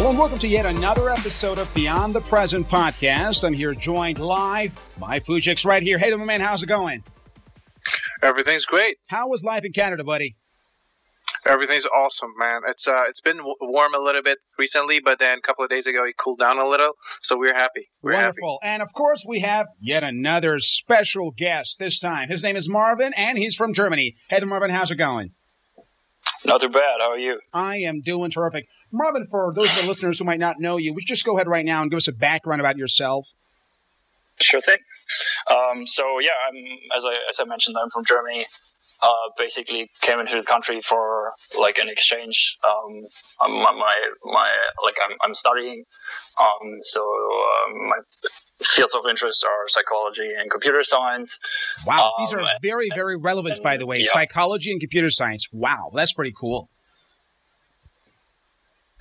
Hello and welcome to yet another episode of Beyond the Present podcast. I'm here joined live by Pujix right here. Hey, my man, how's it going? Everything's great. How was life in Canada, buddy? Everything's awesome, man. It's uh, it's been w- warm a little bit recently, but then a couple of days ago it cooled down a little, so we're happy. We're Wonderful. happy. And of course, we have yet another special guest this time. His name is Marvin, and he's from Germany. Hey, there, Marvin, how's it going? Not too bad. How are you? I am doing terrific. Marvin, for those of the listeners who might not know you, would you just go ahead right now and give us a background about yourself? Sure thing. Um, so yeah, I'm as I as I mentioned, I'm from Germany. Uh, basically, came into the country for like an exchange. Um, my, my my like I'm I'm studying. Um, so um, my fields of interest are psychology and computer science. Wow, these are Um, very, very relevant, by the way. yeah. Psychology and computer science. Wow, that's pretty cool.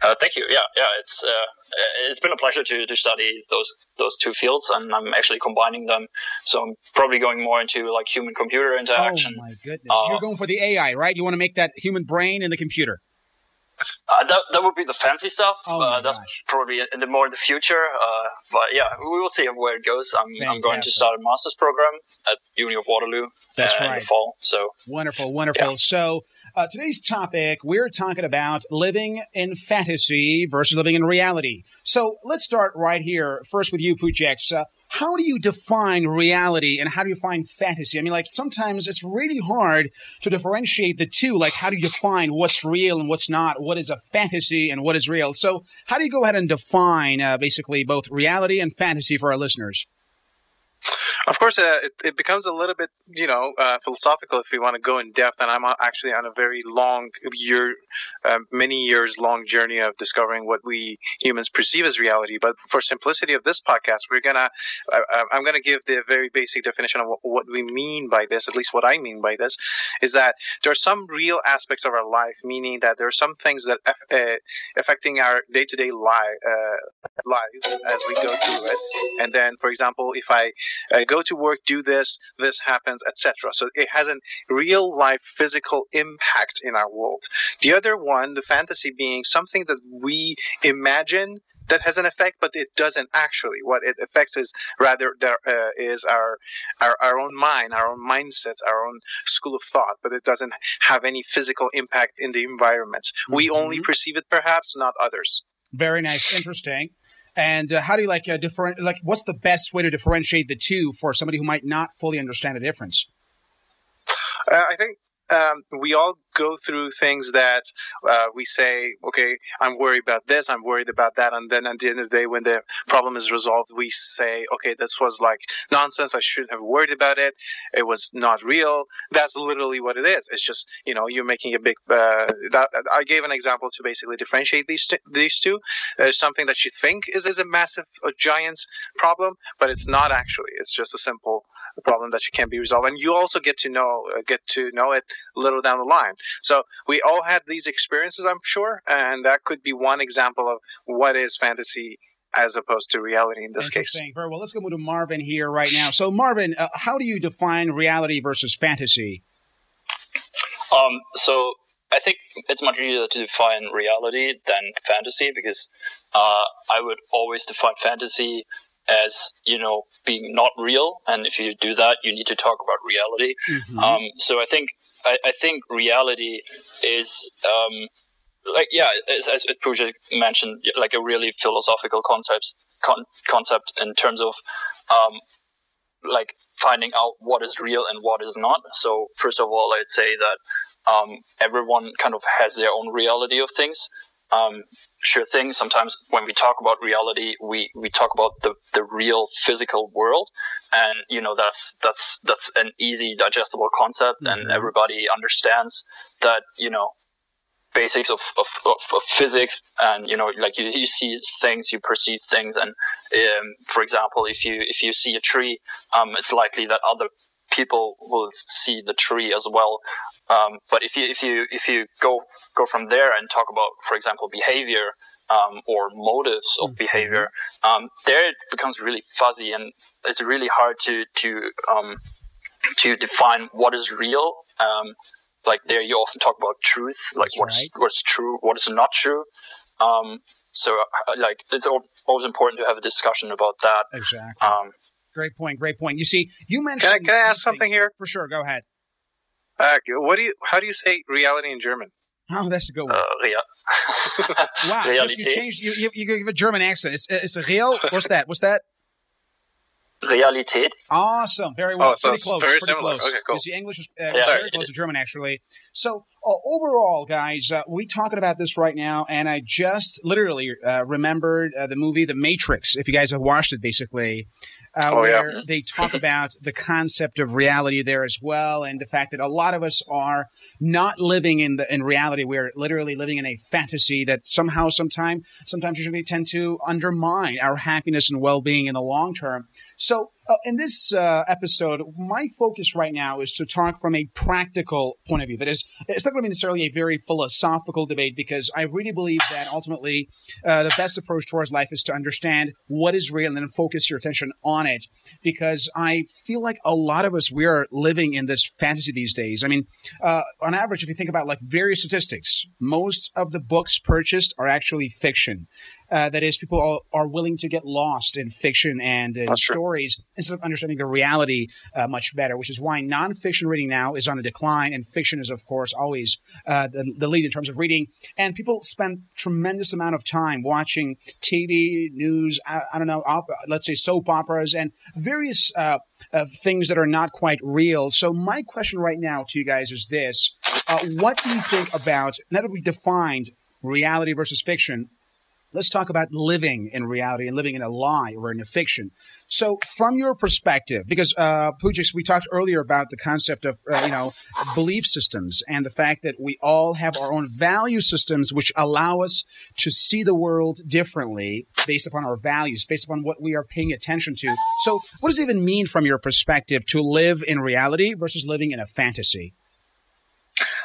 Uh, thank you. Yeah, yeah. It's uh, it's been a pleasure to, to study those those two fields, and I'm actually combining them. So I'm probably going more into like human computer interaction. Oh my goodness! Uh, You're going for the AI, right? You want to make that human brain in the computer. Uh, that, that would be the fancy stuff. Oh uh, that's gosh. probably in the more in the future. Uh, but yeah, we will see where it goes. I'm, I'm going to start a master's program at Uni of Waterloo That's uh, in the fall. So Wonderful, wonderful. Yeah. So uh, today's topic, we're talking about living in fantasy versus living in reality. So let's start right here. First with you, Pujix. Uh, how do you define reality and how do you find fantasy? I mean, like sometimes it's really hard to differentiate the two. Like, how do you define what's real and what's not? What is a fantasy and what is real? So, how do you go ahead and define uh, basically both reality and fantasy for our listeners? Of course, uh, it, it becomes a little bit, you know, uh, philosophical if we want to go in depth. And I'm uh, actually on a very long year, uh, many years long journey of discovering what we humans perceive as reality. But for simplicity of this podcast, we're gonna, I'm gonna give the very basic definition of what, what we mean by this. At least what I mean by this is that there are some real aspects of our life, meaning that there are some things that uh, affecting our day-to-day li- uh, lives as we go through it. And then, for example, if I uh, go to work, do this, this happens, etc. So it has a real life physical impact in our world. The other one, the fantasy being something that we imagine that has an effect, but it doesn't actually. What it affects is rather there uh, is our, our our own mind, our own mindsets, our own school of thought, but it doesn't have any physical impact in the environment. We only Mhm. perceive it, perhaps, not others. Very nice, interesting. And uh, how do you like uh, different? Like, what's the best way to differentiate the two for somebody who might not fully understand the difference? Uh, I think um, we all go through things that uh, we say, okay, I'm worried about this, I'm worried about that, and then at the end of the day, when the problem is resolved, we say, okay, this was like nonsense. I shouldn't have worried about it. It was not real. That's literally what it is. It's just you know you're making a big. Uh, that, I gave an example to basically differentiate these t- these two. There's something that you think is is a massive, a giant problem, but it's not actually. It's just a simple problem that you can't be resolved, and you also get to know uh, get to know it a little down the line. So we all had these experiences, I'm sure, and that could be one example of what is fantasy as opposed to reality in this case. Very well. Let's go move to Marvin here right now. So, Marvin, uh, how do you define reality versus fantasy? um, so I think it's much easier to define reality than fantasy because uh, I would always define fantasy as you know being not real, and if you do that, you need to talk about reality. Mhm. Um, so I think I, I think reality is um, like yeah, as, as Pooja mentioned, like a really philosophical concept con- concept in terms of um, like finding out what is real and what is not. So first of all, I'd say that um, everyone kind of has their own reality of things. Um, sure thing. Sometimes when we talk about reality, we, we talk about the, the real physical world, and you know that's that's that's an easy digestible concept, Mhm. and everybody understands that you know basics of, of, of, of physics. And you know like you, you see things you perceive things. And um, for example if you if you see a tree um, it's likely that other people will see the tree as well um, but if you if you if you go go from there and talk about for example behavior um, or motives of Mhm. behavior um, there it becomes really fuzzy and it's really hard to to um, to define what is real um, like there you often talk about truth like That's what's right. what's true what is not true um, so uh, like it's always important to have a discussion about that. Exactly. Um, great point. Great point. You see, you mentioned. Can I, can I ask something here? For sure. Go ahead. Uh, what do you? How do you say reality in German? Oh, that's a good one. Uh, real. wow, you changed. You, you, you give a German accent. It's it's a real. What's that? What's that? Realität. Awesome. Very well. Oh, so pretty close. Very pretty similar. close. Okay, cool. You see, English is uh, yeah, very close to German, actually. So, uh, overall, guys, uh, we talking about this right now, and I just literally uh, remembered uh, the movie The Matrix. If you guys have watched it, basically, uh, oh, where yeah. they talk about the concept of reality there as well, and the fact that a lot of us are not living in the in reality. We're literally living in a fantasy that somehow, sometime, sometimes usually tend to undermine our happiness and well being in the long term. So, uh, in this uh, episode, my focus right now is to talk from a practical point of view. That is, it's not going to be necessarily a very philosophical debate because I really believe that ultimately uh, the best approach towards life is to understand what is real and then focus your attention on it. Because I feel like a lot of us, we are living in this fantasy these days. I mean, uh, on average, if you think about like various statistics, most of the books purchased are actually fiction. Uh, that is, people are, are, willing to get lost in fiction and in stories instead of understanding the reality uh, much better, which is why nonfiction reading now is on a decline, and fiction is, of course, always uh, the, the, lead in terms of reading. And people spend tremendous amount of time watching TV, news, I, I don't know, op- let's say soap operas, and various uh, uh, things that are not quite real. So my question right now to you guys is this: uh, What do you think about now that we defined reality versus fiction? Let's talk about living in reality and living in a lie or in a fiction. So, from your perspective, because uh, Pujix, we talked earlier about the concept of uh, you know belief systems and the fact that we all have our own value systems, which allow us to see the world differently based upon our values, based upon what we are paying attention to. So, what does it even mean from your perspective to live in reality versus living in a fantasy?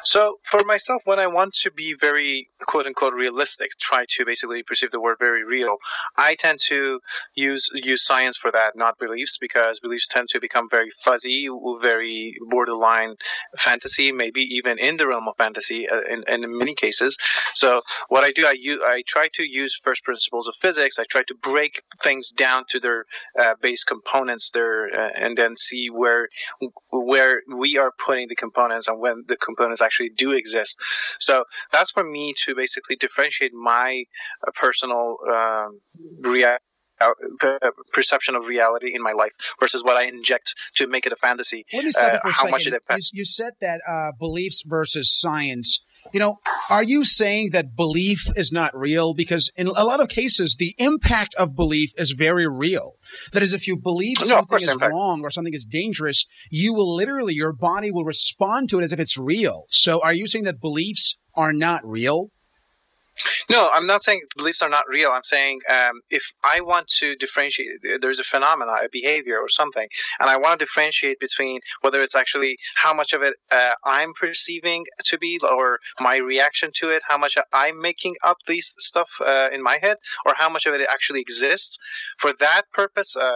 So for myself, when I want to be very quote unquote realistic, try to basically perceive the word very real, I tend to use use science for that, not beliefs, because beliefs tend to become very fuzzy, very borderline fantasy, maybe even in the realm of fantasy uh, in, in many cases. So what I do, I use, I try to use first principles of physics. I try to break things down to their uh, base components there, uh, and then see where where we are putting the components and when the components actually actually do exist. So that's for me to basically differentiate my uh, personal um, reality uh, perception of reality in my life versus what I inject to make it a fantasy. Let me stop uh, how much it depends. You, you said that uh, beliefs versus science. You know, are you saying that belief is not real? Because in a lot of cases, the impact of belief is very real. That is, if you believe no, something is impact. wrong or something is dangerous, you will literally, your body will respond to it as if it's real. So are you saying that beliefs are not real? No, I'm not saying beliefs are not real. I'm saying um, if I want to differentiate, there's a phenomena, a behavior, or something, and I want to differentiate between whether it's actually how much of it uh, I'm perceiving to be, or my reaction to it, how much I'm making up these stuff uh, in my head, or how much of it actually exists. For that purpose, uh,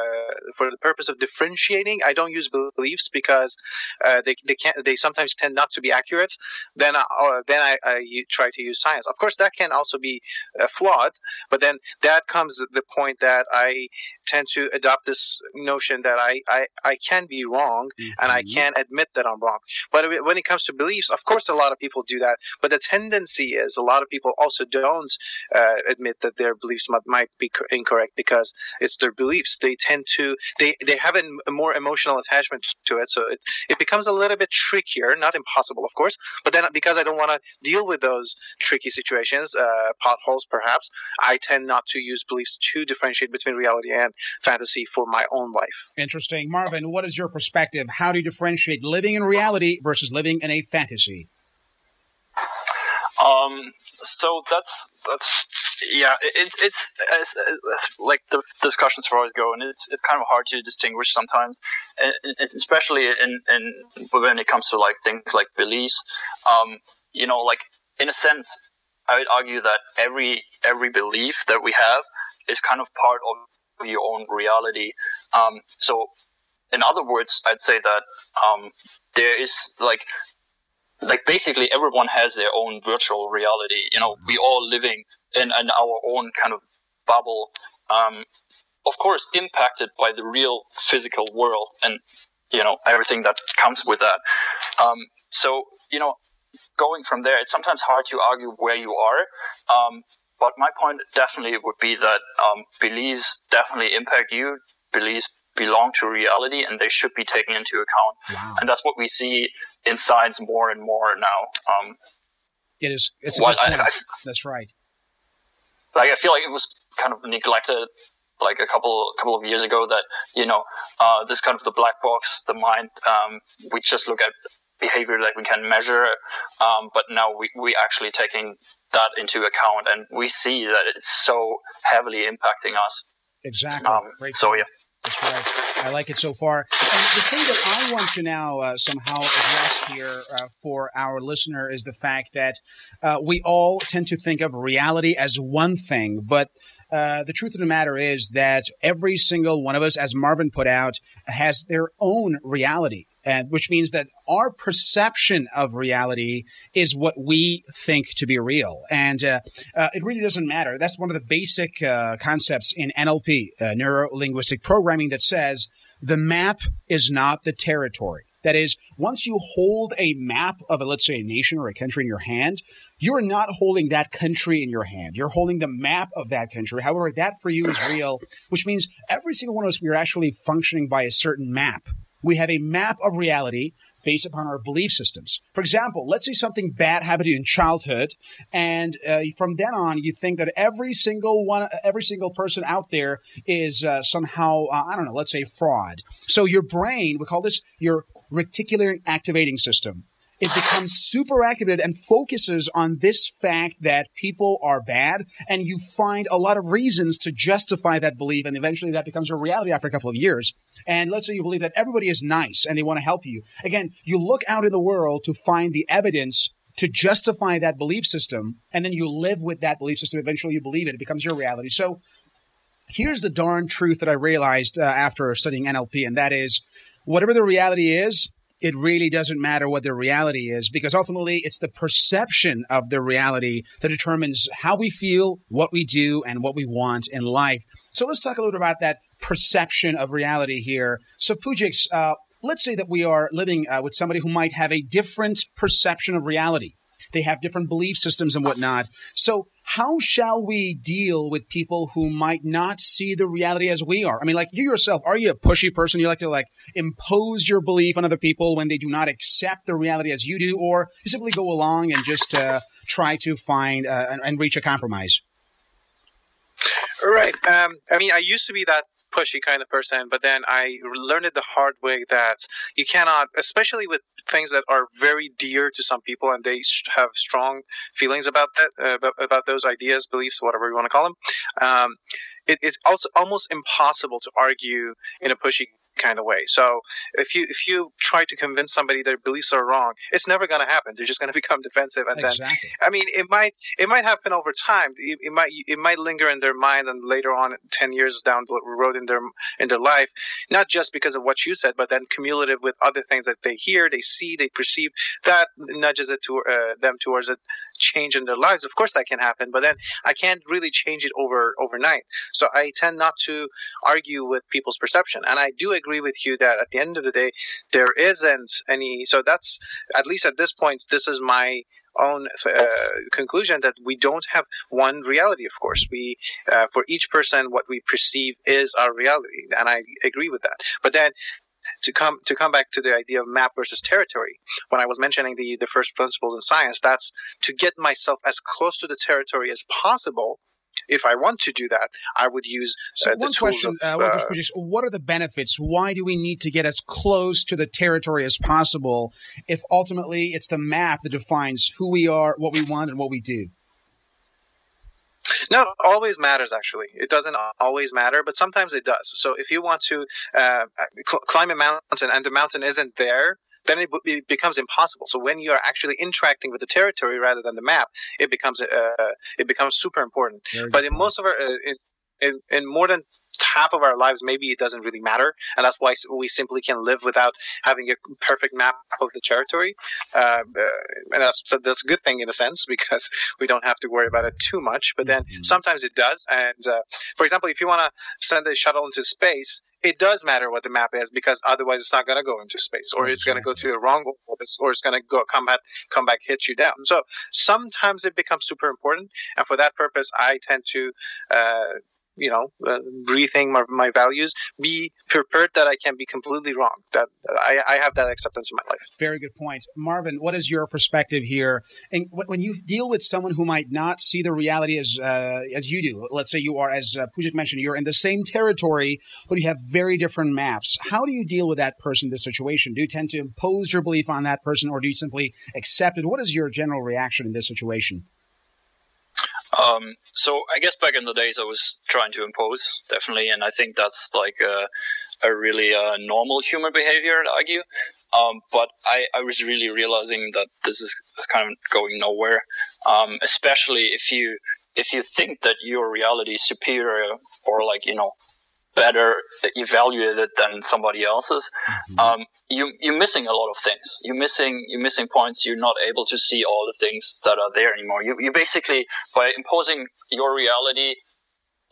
for the purpose of differentiating, I don't use beliefs because uh, they they can they sometimes tend not to be accurate. Then I, uh, then I, I try to use science. Of course, that can also be uh, flawed. But then that comes the point that I tend to adopt this notion that I, I, I can be wrong mm-hmm. and I mm-hmm. can admit that I'm wrong. But when it comes to beliefs, of course, a lot of people do that. But the tendency is a lot of people also don't uh, admit that their beliefs might, might be incorrect because it's their beliefs. They tend to, they, they have a more emotional attachment to it. So it, it becomes a little bit trickier, not impossible, of course. But then because I don't want to deal with those tricky situations, uh, potholes perhaps, I tend not to use beliefs to differentiate between reality and fantasy for my own life. Interesting. Marvin, what is your perspective? How do you differentiate living in reality versus living in a fantasy? Um, so that's that's yeah, it, it's, it's, it's, like the discussions for always go, and it's it's kind of hard to distinguish sometimes, and it's especially in, in when it comes to like things like beliefs. Um, you know, like in a sense, I would argue that every every belief that we have is kind of part of your own reality. Um, so, in other words, I'd say that um, there is like like basically everyone has their own virtual reality. You know, we all living in, in our own kind of bubble. Um, of course, impacted by the real physical world and you know everything that comes with that. Um, so you know, going from there, it's sometimes hard to argue where you are. Um, but my point definitely would be that um, beliefs definitely impact you. Beliefs belong to reality and they should be taken into account. Wow. And that's what we see in science more and more now. Um, it is. It's I, I, that's right. Like I feel like it was kind of neglected like a couple couple of years ago that you know uh, this kind of the black box, the mind. Um, we just look at behavior that we can measure, um, but now we we actually taking that into account, and we see that it's so heavily impacting us. Exactly. Um, so yeah. That's right. I like it so far. And the thing that I want to now uh, somehow address here uh, for our listener is the fact that uh, we all tend to think of reality as one thing, but uh, the truth of the matter is that every single one of us, as Marvin put out, has their own reality. Which means that our perception of reality is what we think to be real. And uh, uh, it really doesn't matter. That's one of the basic uh, concepts in NLP, uh, neuro linguistic programming, that says the map is not the territory. That is, once you hold a map of, a, let's say, a nation or a country in your hand, you're not holding that country in your hand. You're holding the map of that country. However, that for you is real, which means every single one of us, we are actually functioning by a certain map. We have a map of reality based upon our belief systems. For example, let's say something bad happened to you in childhood, and uh, from then on, you think that every single one, every single person out there is uh, somehow, uh, I don't know, let's say fraud. So your brain, we call this your reticular activating system. It becomes super activated and focuses on this fact that people are bad, and you find a lot of reasons to justify that belief, and eventually that becomes a reality after a couple of years. And let's say you believe that everybody is nice and they want to help you. Again, you look out in the world to find the evidence to justify that belief system, and then you live with that belief system. Eventually, you believe it; it becomes your reality. So, here's the darn truth that I realized uh, after studying NLP, and that is whatever the reality is, it really doesn't matter what the reality is because ultimately it's the perception of the reality that determines how we feel, what we do, and what we want in life. So let's talk a little bit about that perception of reality here. So Pujix, uh, let's say that we are living uh, with somebody who might have a different perception of reality. They have different belief systems and whatnot. So how shall we deal with people who might not see the reality as we are? I mean, like you yourself, are you a pushy person? You like to like impose your belief on other people when they do not accept the reality as you do, or you simply go along and just uh, try to find uh, and, and, reach a compromise? Right. Um, I mean, I used to be that pushy kind of person, but then I learned it the hard way that you cannot, especially with things that are very dear to some people and they have strong feelings about that, uh, about, those ideas, beliefs, whatever you want to call them. Um, it is also almost impossible to argue in a pushy kind of way. So if you if you try to convince somebody their beliefs are wrong, it's never going to happen. They're just going to become defensive, and exactly. then I mean, it might it might happen over time. It, it, might it might linger in their mind, and later on, ten years down the road in their in their life, not just because of what you said, but then cumulative with other things that they hear, they see, they perceive. That nudges it to uh, them towards a change in their lives. Of course, that can happen, but then I can't really change it over overnight. So I tend not to argue with people's perception, and I do agree with you that at the end of the day, there isn't any. So that's at least at this point, this is my own uh, conclusion that we don't have one reality. Of course, we uh, for each person, what we perceive is our reality, and I agree with that. But then to come to come back to the idea of map versus territory when i was mentioning the the first principles in science that's to get myself as close to the territory as possible if I want to do that, I would use so uh, one question, of, uh, what are the benefits? Why do we need to get as close to the territory as possible if ultimately it's the map that defines who we are, what we want, and what we do? No, it always matters. Actually, it doesn't always matter, but sometimes it does. So if you want to uh, climb a mountain and the mountain isn't there, then it, it, becomes impossible. So when you are actually interacting with the territory rather than the map, it becomes uh, it becomes super important. But in most of our uh, in, in, in more than half of our lives maybe it doesn't really matter, and that's why we simply can live without having a perfect map of the territory. Uh, and that's that's a good thing in a sense because we don't have to worry about it too much. But then mm-hmm. sometimes it does. And uh, for example, if you want to send a shuttle into space, it does matter what the map is because otherwise it's not going to go into space or it's going to go to a wrong orbit or it's going to go come back come back hit you down so sometimes it becomes super important and for that purpose i tend to uh, you know, uh, rethink my, my, values, be prepared that I can be completely wrong. That I, I, have that acceptance in my life. Very good point. Marvin, what is your perspective here? And when you deal with someone who might not see the reality as, uh, as you do, let's say you are, as uh, Pujit mentioned, you're in the same territory, but you have very different maps. How do you deal with that person this situation? Do you tend to impose your belief on that person or do you simply accept it? What is your general reaction in this situation? Um, so I guess back in the days I was trying to impose definitely, and I think that's like a, a really uh, normal human behavior, I'd argue. Um, but I, I was really realizing that this is, is kind of going nowhere, um, especially if you if you think that your reality is superior or like you know better evaluated than somebody else's, mm-hmm. um, you, you're missing a lot of things. You're missing you're missing points. You're not able to see all the things that are there anymore. You you basically by imposing your reality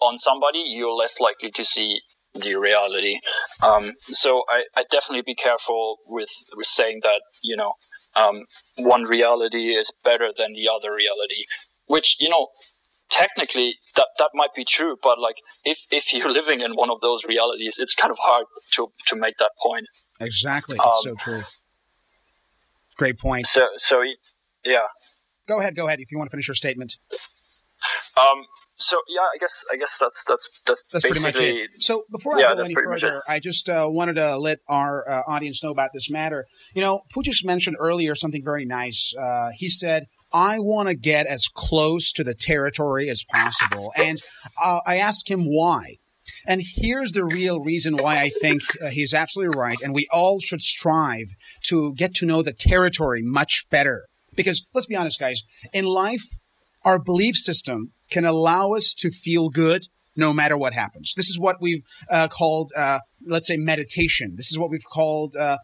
on somebody, you're less likely to see the reality. Um, so I, I definitely be careful with with saying that you know um, one reality is better than the other reality, which you know technically that that might be true but like if if you're living in one of those realities it's kind of hard to to make that point. Exactly. Um, so true. Great point. so so yeah. Go ahead go ahead if you want to finish your statement. Um so yeah, I guess I guess that's that's that's, that's basically pretty much it. So before I go any further, I just uh, wanted to let our uh, audience know about this matter. You know, Pujis mentioned earlier something very nice. Uh, he said I want to get as close to the territory as possible. And uh, I asked him why. And here's the real reason why I think uh, he's absolutely right. And we all should strive to get to know the territory much better. Because let's be honest, guys, in life, our belief system can allow us to feel good no matter what happens. This is what we've uh, called, uh, let's say, meditation. This is what we've called uh,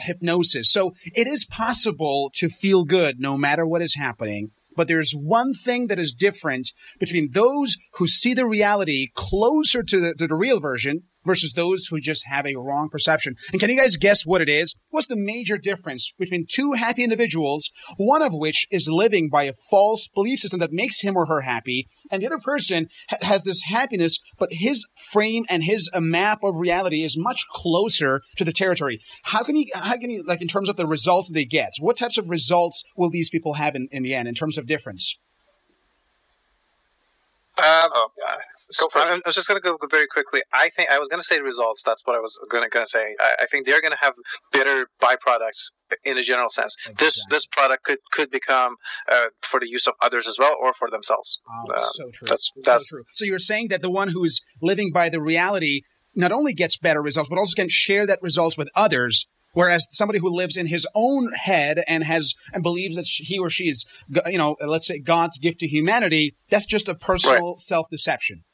hypnosis. So it is possible to feel good no matter what is happening. But there's one thing that is different between those who see the reality closer to the, to the real version versus those who just have a wrong perception. And can you guys guess what it is? What's the major difference between two happy individuals, one of which is living by a false belief system that makes him or her happy, and the other person ha- has this happiness, but his frame and his uh, map of reality is much closer to the territory. How can you, how can you, like in terms of the results they get, what types of results will these people have in, in the end in terms of difference? Um, so I was just going to go very quickly. I think I was going to say results. That's what I was going to say. I, I, think they're going to have better byproducts in a general sense. Exactly. This this product could could become uh, for the use of others as well, or for themselves. Oh, uh, so true. That's, that's so true. So you're saying that the one who's living by the reality not only gets better results, but also can share that results with others Whereas somebody who lives in his own head and has and believes that he or she is, you know, let's say God's gift to humanity, that's just a personal right. self deception.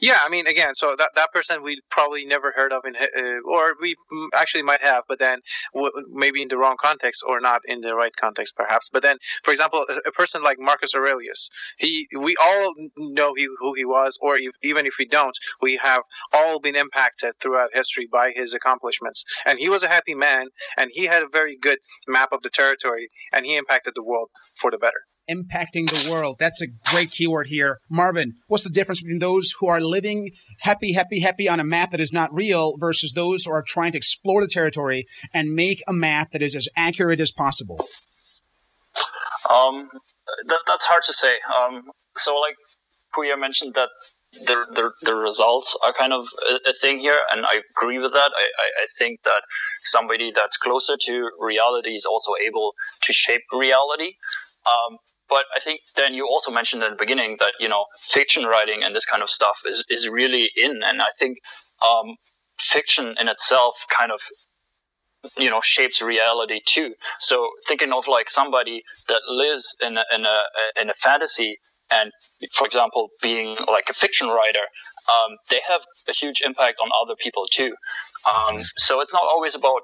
Yeah, I mean, again, so that that person we probably never heard of, in uh, or we actually might have, but then w- maybe in the wrong context or not in the right context, perhaps. But then, for example, a, a person like Marcus Aurelius, he we all know he, who he was, or if, even if we don't, we have all been impacted throughout history by his accomplishments. And he was a happy man, and he had a very good map of the territory, and he impacted the world for the better impacting the world. That's a great keyword here. Marvin, what's the difference between those who are living happy, happy, happy on a map that is not real versus those who are trying to explore the territory and make a map that is as accurate as possible? Um, that, that's hard to say. Um, so, like Puya mentioned, that the, the, the results are kind of a, a, thing here, and I agree with that. I, I, I think that somebody that's closer to reality is also able to shape reality. Um, but I think then you also mentioned at the beginning that you know fiction writing and this kind of stuff is is really in, and I think um, fiction in itself kind of you know shapes reality too. So thinking of like somebody that lives in a, in a in a fantasy and for example being like a fiction writer um, they have a huge impact on other people too. Um, so it's not always about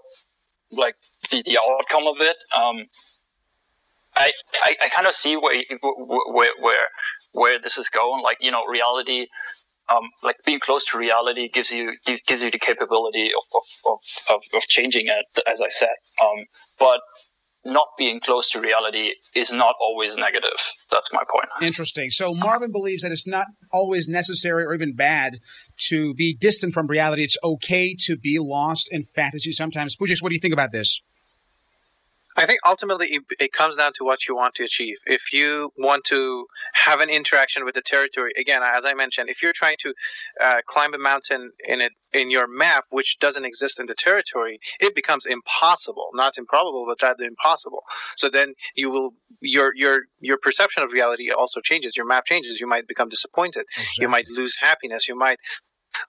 like the, the outcome of it. Um, I, I, I kind of see where, where, where, where this is going. Like, you know, reality, um, like being close to reality gives you, gives you the capability of, of, of, of changing it, as I said. Um, but not being close to reality is not always negative. That's my point. Interesting. So Marvin believes that it's not always necessary or even bad to be distant from reality. It's okay to be lost in fantasy sometimes. Pujix, what do you think about this? I think ultimately it, it, comes down to what you want to achieve. If you want to have an interaction with the territory, again, as I mentioned, if you're trying to uh, climb a mountain in it in your map, which doesn't exist in the territory, it becomes impossible. Not improbable, but rather impossible. So then you will your your your perception of reality also changes. Your map changes. You might become disappointed. Exactly. You might lose happiness. You might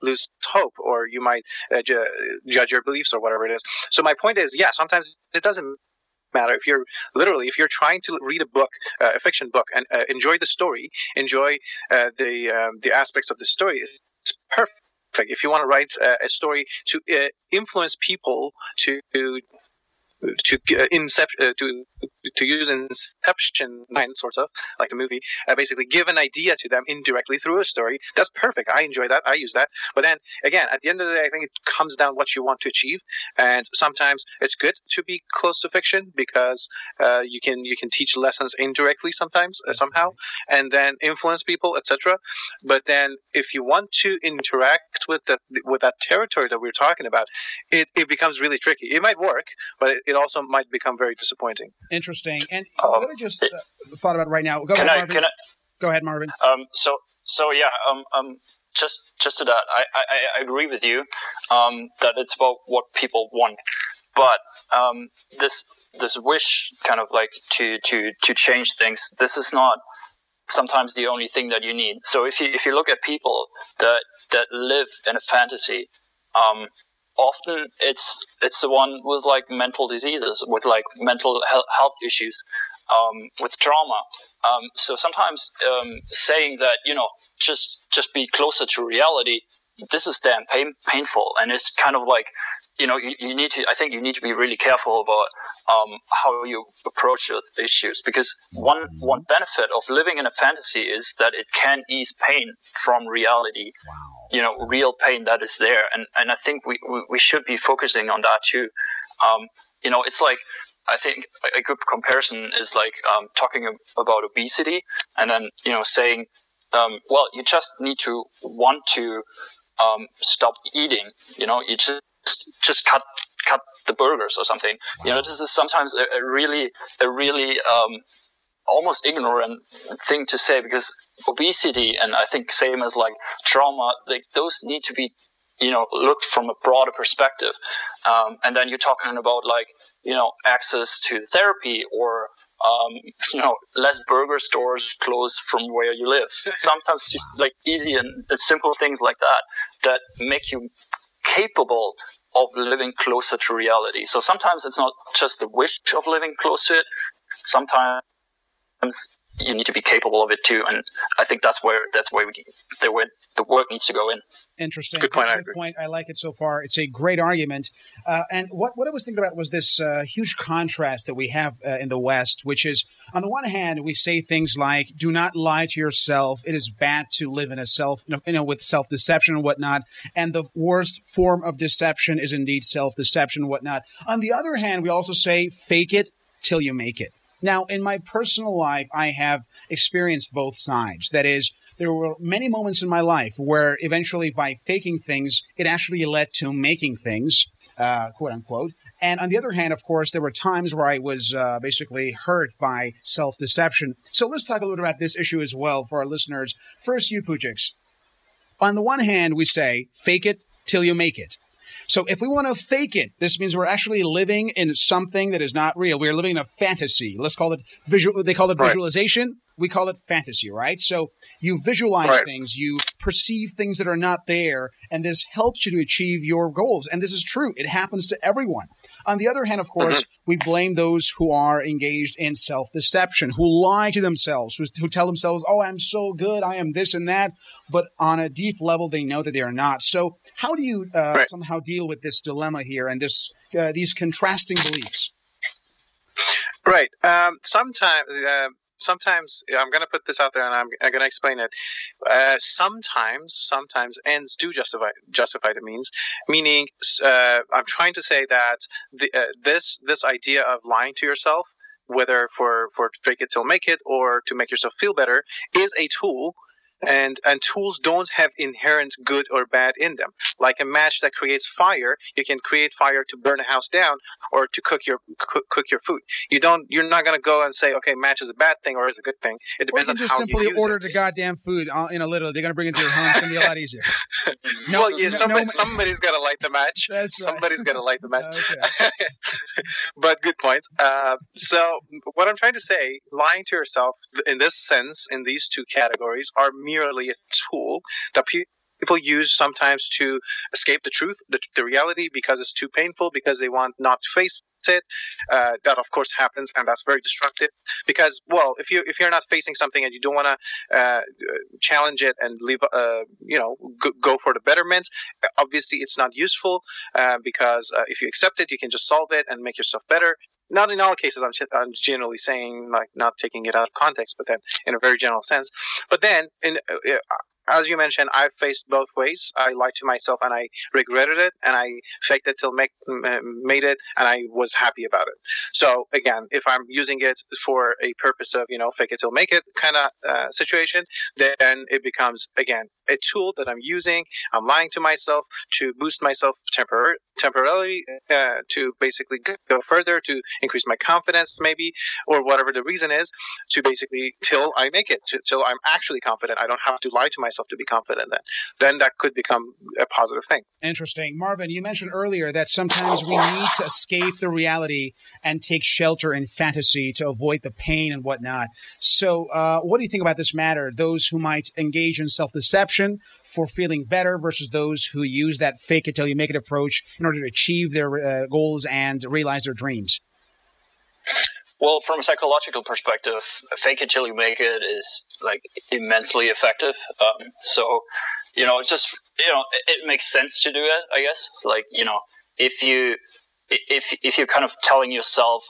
lose hope or you might uh, ju- judge your beliefs or whatever it is. So my point is, yeah, sometimes it doesn't matter. If you're literally if you're trying to read a book uh, a fiction book and uh, enjoy the story enjoy uh, the um, the aspects of the story it's perfect. If you want to write uh, a story to uh, influence people to to uh, incept uh, to to use inception sort of like the movie uh, basically give an idea to them indirectly through a story. That's perfect. I enjoy that. I use that. But then again at the end of the day i think it comes down what you want to achieve. And sometimes it's good to be close to fiction because uh, you can you can teach lessons indirectly sometimes uh, somehow and then influence people etc but then if you want to interact with that with that territory that we're talking about it, it becomes really tricky. It might work but it, it also might become very disappointing. Interesting. And um, what I just uh, thought about right now. Go ahead, I, Marvin. I, Go ahead, Marvin. Um, so, so yeah. Um, um, just, just to that, I, I, I agree with you. Um, that it's about what people want, but um, this, this wish, kind of like to, to, to change things. This is not sometimes the only thing that you need. So if you if you look at people that that live in a fantasy, um, often it's it's the one with like mental diseases, with like mental health issues, um, with trauma. Um, so sometimes um, saying that you know just just be closer to reality, this is damn pain, painful, and it's kind of like you know, you, you, need to, I think you need to be really careful about um, how you approach those issues because one, one benefit of living in a fantasy is that it can ease pain from reality. Wow. You know, real pain that is there. And, and I think we, we, we should be focusing on that too. Um, you know, it's like, I think a good comparison is like um, talking about obesity and then, you know, saying, um, well, you just need to want to um, stop eating. You know, you just just cut cut the burgers or something. Wow. You know, this is sometimes a, a really a really um, almost ignorant thing to say because obesity and I think same as like trauma, like those need to be you know looked from a broader perspective. Um, and then you're talking about like you know access to therapy or um, you know less burger stores close from where you live. Sometimes just like easy and simple things like that that make you capable of living closer to reality. So sometimes it's not just the wish of living close to it. Sometimes you need to be capable of it too, and I think that's where that's where we the where the work needs to go in. Interesting. Good point. Good point. I like it so far. It's a great argument. Uh, and what what I was thinking about was this uh, huge contrast that we have uh, in the West, which is on the one hand we say things like "Do not lie to yourself. It is bad to live in a self you know with self deception and whatnot." And the worst form of deception is indeed self deception and whatnot. On the other hand, we also say "Fake it till you make it." Now, in my personal life, I have experienced both sides. That is, there were many moments in my life where eventually by faking things, it actually led to making things, uh, quote unquote. And on the other hand, of course, there were times where I was uh, basically hurt by self deception. So let's talk a little bit about this issue as well for our listeners. First, you, Pujix. On the one hand, we say, fake it till you make it. So if we want to fake it, this means we're actually living in something that is not real. We are living in a fantasy. Let's call it visual. They call it visualization. Right. We call it fantasy, right? So you visualize right. things, you perceive things that are not there, and this helps you to achieve your goals. And this is true. It happens to everyone. On the other hand, of course, mm-hmm. we blame those who are engaged in self deception, who lie to themselves, who, who tell themselves, oh, I'm so good, I am this and that. But on a deep level, they know that they are not. So how do you uh, right. somehow deal with this dilemma here and this uh, these contrasting beliefs? Right. Um, sometimes, uh, sometimes I'm going to put this out there, and I'm, I'm going to explain it. Uh, sometimes, sometimes ends do justify justify the means. Meaning, uh, I'm trying to say that the, uh, this this idea of lying to yourself, whether for for fake it till make it or to make yourself feel better, is a tool and and tools don't have inherent good or bad in them. Like a match that creates fire you can create fire to burn a house down or to cook your cook, cook your food. You don't you're not going to go and say okay match is a bad thing or is a good thing. It depends on how simply you use order it. the goddamn food in a little. They're going to bring it to your home. It's going to be a lot easier. No, well yeah, somebody, no, somebody's got to light the match. That's somebody's right. got to light the match. But good point. Uh, so what i'm trying to say lying to yourself in this sense in these two categories are merely a tool that people use sometimes to escape the truth, the, the reality, because it's too painful, because they want not to face it. Uh, that of course happens, and that's very destructive. Because well, if you if you're not facing something and you don't want to uh, challenge it and leave, uh, you know, go, go, for the betterment, obviously it's not useful. Uh, because uh, if you accept it, you can just solve it and make yourself better not in all cases I'm, I'm generally saying like not taking it out of context but then in a very general sense. But then in uh, as you mentioned, I've faced both ways. I lied to myself and I regretted it, and I faked it till make, made it, and I was happy about it. So again, if I'm using it for a purpose of you know fake it till make it kind of uh, situation, then it becomes again a tool that I'm using. I'm lying to myself to boost myself tempor- temporarily, uh, to basically go further, to increase my confidence, maybe, or whatever the reason is, to basically till I make it, to, till I'm actually confident. I don't have to lie to myself myself to be confident then then that could become a positive thing. Interesting. Marvin you mentioned earlier that sometimes we need to escape the reality and take shelter in fantasy to avoid the pain and whatnot. So uh, what do you think about this matter? Those who might engage in self-deception for feeling better versus those who use that fake it till you make it approach in order to achieve their uh, goals and realize their dreams well, from a psychological perspective, fake it till you make it is like immensely effective. Um, so, you know, it's just you know, it, it, makes sense to do it. I guess, like you know, if you if if you're kind of telling yourself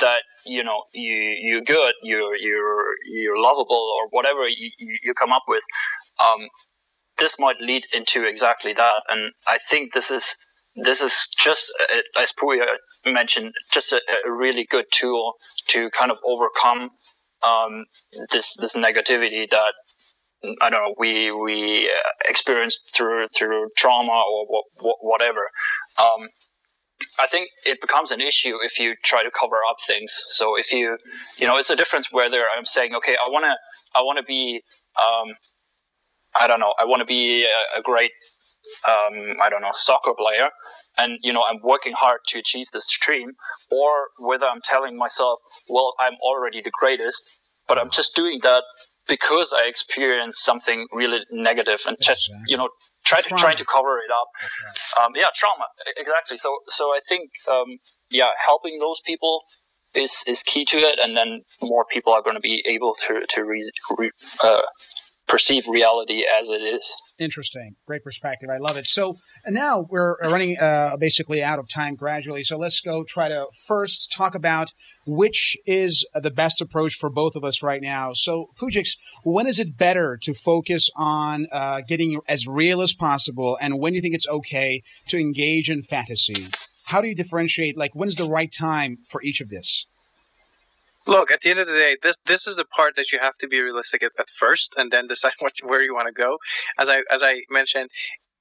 that you know you you're good, you're you're you're lovable, or whatever you, you come up with, um, this might lead into exactly that. And I think this is this is just, uh, as Puya mentioned, just a, a, really good tool to kind of overcome um, this this negativity that I don't know we we uh, experienced through through trauma or whatever. Um, I think it becomes an issue if you try to cover up things. So if you, you know, it's a difference whether I'm saying, okay, I want to, I want to be, um, I don't know, I want to be a, a great um, I don't know, soccer player, and you know I'm working hard to achieve this dream, or whether I'm telling myself, well, I'm already the greatest, but I'm just doing that because I experienced something really negative and just you know try to trying to cover it up. Um, yeah, trauma exactly. So so I think um, yeah, helping those people is is key to it, and then more people are going to be able to to re, re, uh, perceive reality as it is. Interesting. Great perspective. I love it. So now we're running uh, basically out of time gradually. So let's go try to first talk about which is the best approach for both of us right now. So Pujix, when is it better to focus on uh, getting as real as possible, and when do you think it's okay to engage in fantasy? How do you differentiate? Like, when's the right time for each of this? Look, at the end of the day, this this is the part that you have to be realistic at, at first, and then decide what, where you want to go. As I as I mentioned,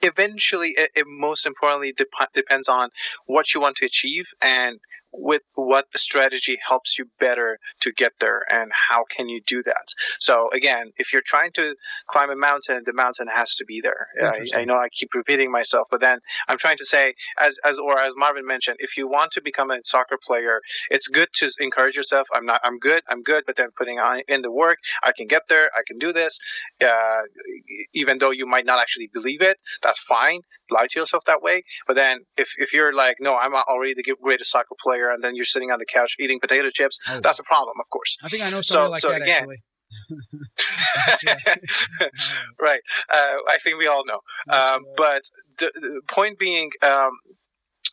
eventually, it, it most importantly dep- depends on what you want to achieve and with what strategy helps you better to get there and how can you do that. So again, if you're trying to climb a mountain, the mountain has to be there. I, I, know I keep repeating myself, but then I'm trying to say, as as or as Marvin mentioned, if you want to become a soccer player, it's good to encourage yourself. I'm not. I'm good. I'm good. But then putting on in the work, I can get there. I can do this. Uh, even though you might not actually believe it, that's fine. Lie to yourself that way. But then if if you're like, no, I'm already the greatest soccer player, and then you're sitting on the couch eating potato chips, oh. that's a problem, of course. I think I know so, like so that again, actually. right. Uh, I think we all know. Um, but the, the, point being, um,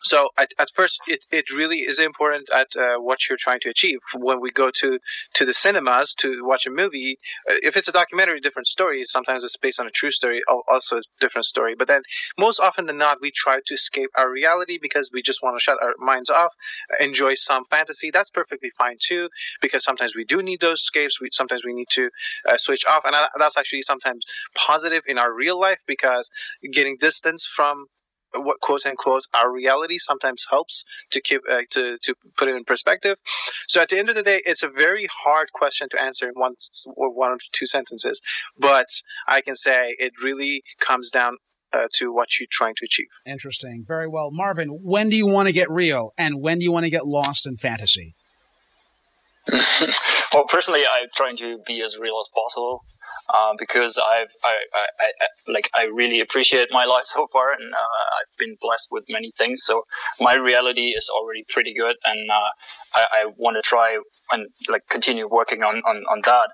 so at, at first, it, it really is important at uh, what you're trying to achieve. When we go to, to the cinemas to watch a movie, uh, if it's a documentary, different story. Sometimes it's based on a true story, also a different story. But then most often than not, we try to escape our reality because we just want to shut our minds off, enjoy some fantasy. That's perfectly fine too, because sometimes we do need those escapes. We, sometimes we need to uh, switch off. And that's actually sometimes positive in our real life because getting distance from what quote unquote our reality sometimes helps to keep uh, to to put it in perspective. So at the end of the day, it's a very hard question to answer in one or one or two sentences, but I can say it really comes down uh, to what you're trying to achieve. Interesting. Very well. Marvin, when do you want to get real and when do you want to get lost in fantasy? well, personally, I'm trying to be as real as possible uh, because I've I, I, I, like I really appreciate my life so far, and uh, I've been blessed with many things. So my reality is already pretty good, and uh, I, I want to try and like continue working on on, on that.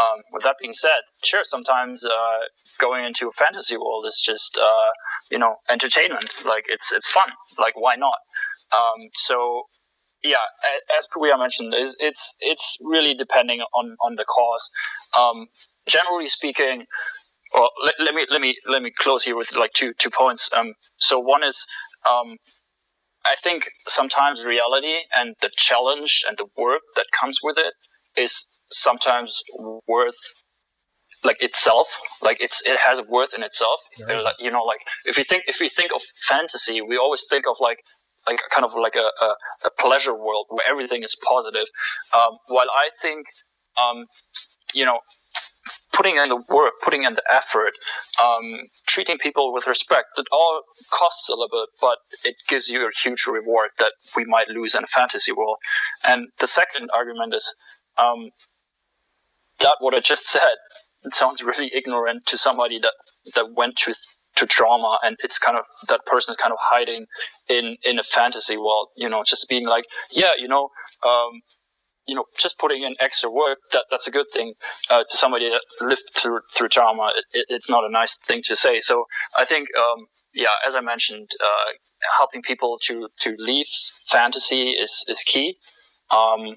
Um, with that being said, sure, sometimes uh, going into a fantasy world is just uh, you know entertainment. Like it's it's fun. Like why not? Um, so yeah, as Puya mentioned, is it's it's really depending on on the cause. Um, generally speaking, well, let, let, me let me let me close here with like two two points. Um, so one is, um, I think sometimes reality and the challenge and the work that comes with it is sometimes worth like itself like it's it has worth in itself yeah. you know like if you think if you think of fantasy we always think of like like kind of like a, a, a pleasure world where everything is positive. Um, while I think, um, you know, putting in the work, putting in the effort, um, treating people with respect, it all costs a little bit, but it gives you a huge reward that we might lose in a fantasy world. And the second argument is um, that what I just said it sounds really ignorant to somebody that that went through to trauma and it's kind of that person is kind of hiding in in a fantasy world you know just being like yeah you know um, you know just putting in extra work that that's a good thing uh, to somebody that lived through through trauma it, it, it's not a nice thing to say. So i think um, yeah as i mentioned uh, helping people to to leave fantasy is is key um,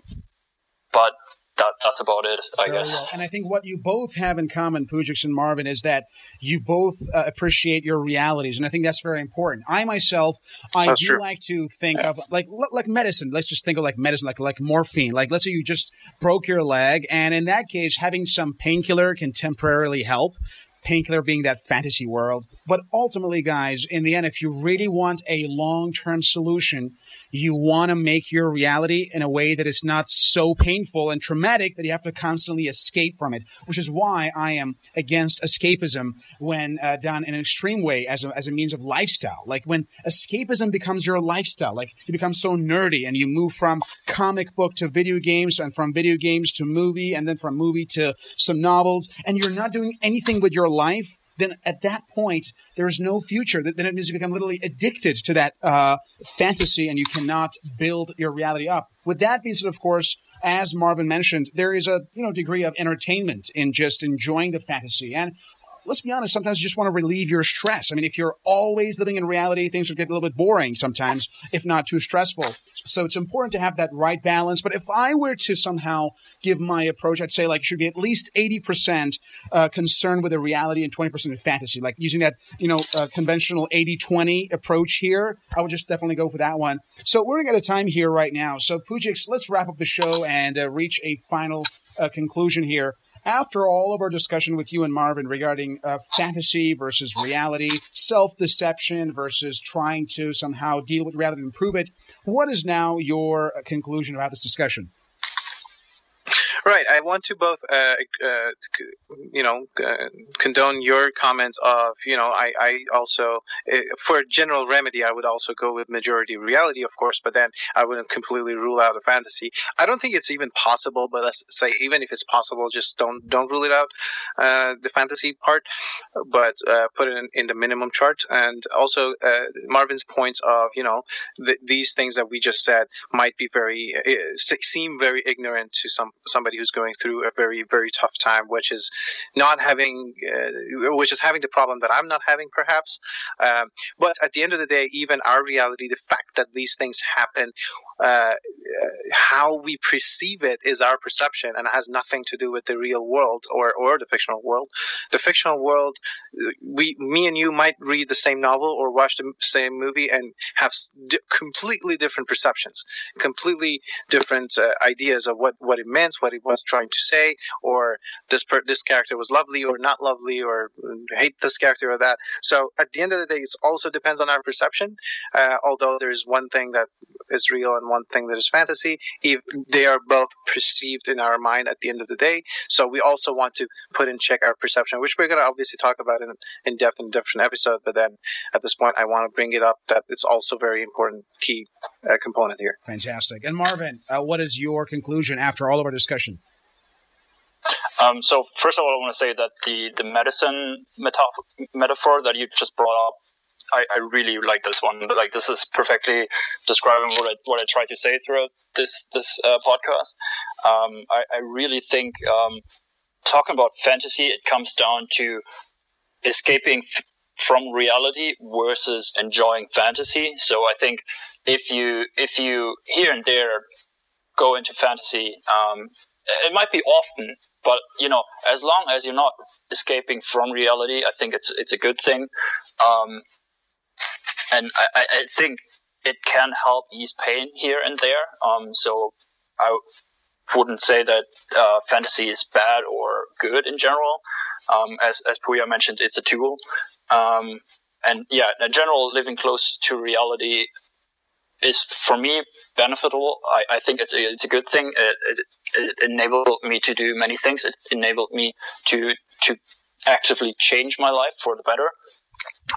but that, that's about it, I Very guess. Well. And I think what you both have in common, Pujix and Marvin, is that you both uh, appreciate your realities, and I think that's very important. I myself, I that's do true. like to think yeah. of like like medicine. Let's just think of like medicine, like like morphine. Like let's say you just broke your leg, and in that case, having some painkiller can temporarily help painkiller being that fantasy world. But ultimately, guys, in the end, if you really want a long term solution, you want to make your reality in a way that is not so painful and traumatic that you have to constantly escape from it, which is why I am against escapism when uh, done in an extreme way as a, as a means of lifestyle. Like when escapism becomes your lifestyle, like you become so nerdy and you move from comic book to video games and from video games to movie and then from movie to some novels and you're not doing anything with your life then at that point there's no future. Then it means you become literally addicted to that uh, fantasy, and you cannot build your reality up. With that being said, of course, as Marvin mentioned, there is a you know degree of entertainment in just enjoying the fantasy. And let's be honest, sometimes you just want to relieve your stress. I mean, if you're always living in reality, things get a little bit boring sometimes, if not too stressful. So it's important to have that right balance. But if I were to somehow give my approach, I'd say like should be at least 80% uh, concerned with the reality and 20% of fantasy. Like using that, you know, uh, conventional 80-20 approach here, I would just definitely go for that one. So we're running out of time here right now. So Pujix, let's wrap up the show and uh, reach a final uh, conclusion here after all of our discussion with you and Marvin regarding uh, fantasy versus reality, self deception versus trying to somehow deal with reality and improve it, what is now your conclusion about this discussion? Right. I want to both, uh, uh, you know, uh, condone your comments of, you know, I, I also, uh, for general remedy, I would also go with majority reality, of course, but then I wouldn't completely rule out a fantasy. I don't think it's even possible, but let's say even if it's possible, just don't don't rule it out, uh, the fantasy part, but uh, put it in, in, the minimum chart. And also Marvin's points of, you know, th- these things that we just said might be very, seem very ignorant to some somebody who's going through a very very tough time, which is not having, uh, which is having the problem that I'm not having, perhaps. Um, but at the end of the day, even our reality, the fact that these things happen, uh, how we perceive it is our perception, and has nothing to do with the real world or or the fictional world. The fictional world, we, me and you might read the same novel or watch the same movie and have d- completely different perceptions, completely different uh, ideas of what what it meant, what it was trying to say, or this per- this character was lovely or not lovely, or hate this character or that. So at the end of the day, it also depends on our perception. Uh, although there's one thing that is real and one thing that is fantasy, if they are both perceived in our mind at the end of the day. So we also want to put in check our perception, which we're going to obviously talk about in in depth in a different episode. But then at this point, I want to bring it up that it's also very important key uh, component here. Fantastic. And Marvin, uh, what is your conclusion after all of our discussion? Um, so first of all, I want to say that the the medicine metaf- metaphor that you just brought up, I, I really like this one. Like this is perfectly describing what I what I tried to say throughout this this uh, podcast. Um, I, I, really think um, talking about fantasy, it comes down to escaping f- from reality versus enjoying fantasy. So I think if you if you here and there go into fantasy, um, it might be often, but you know, as long as you're not escaping from reality, I think it's it's a good thing. Um, and I, I think it can help ease pain here and there. Um, so I wouldn't say that uh, fantasy is bad or good in general. Um, as as Puya mentioned, it's a tool. Um, and yeah, in general, living close to reality is for me beneficial. I, I think it's a, it's a good thing. It, it, it, enabled me to do many things. It enabled me to to actively change my life for the better,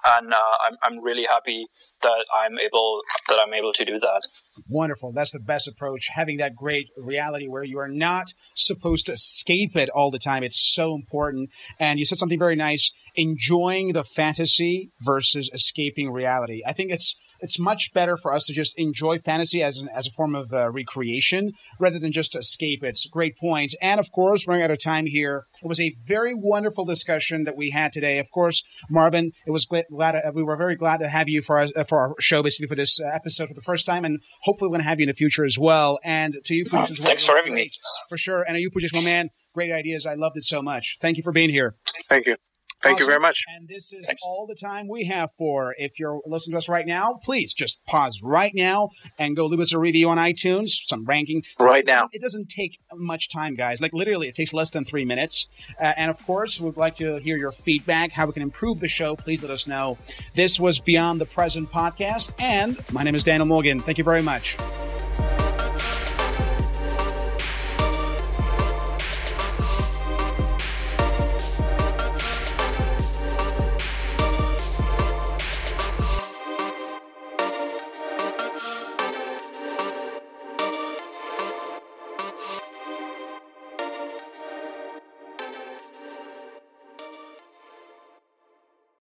and uh, I'm I'm really happy that I'm able that I'm able to do that. Wonderful. That's the best approach. Having that great reality where you are not supposed to escape it all the time. It's so important. And you said something very nice. Enjoying the fantasy versus escaping reality. I think it's it's much better for us to just enjoy fantasy as an, as a form of uh, recreation rather than just escape. It's great point. And of course, running out of time here, it was a very wonderful discussion that we had today. Of course, Marvin, it was glad, glad to, we were very glad to have you for our, for our show, basically for this uh, episode for the first time, and hopefully we're going to have you in the future as well. And to you, as well. Thanks for having me. For sure. And you, Pooch, my man, great ideas. I loved it so much. Thank you for being here. Thank you. Thank awesome. you very much. And this is Thanks. all the time we have for. If you're listening to us right now, please just pause right now and go leave us a review on iTunes, some ranking. Right now. It doesn't take much time, guys. Like literally, it takes less than three minutes. Uh, and of course, we'd like to hear your feedback, how we can improve the show. Please let us know. This was Beyond the Present podcast. And my name is Daniel Morgan. Thank you very much.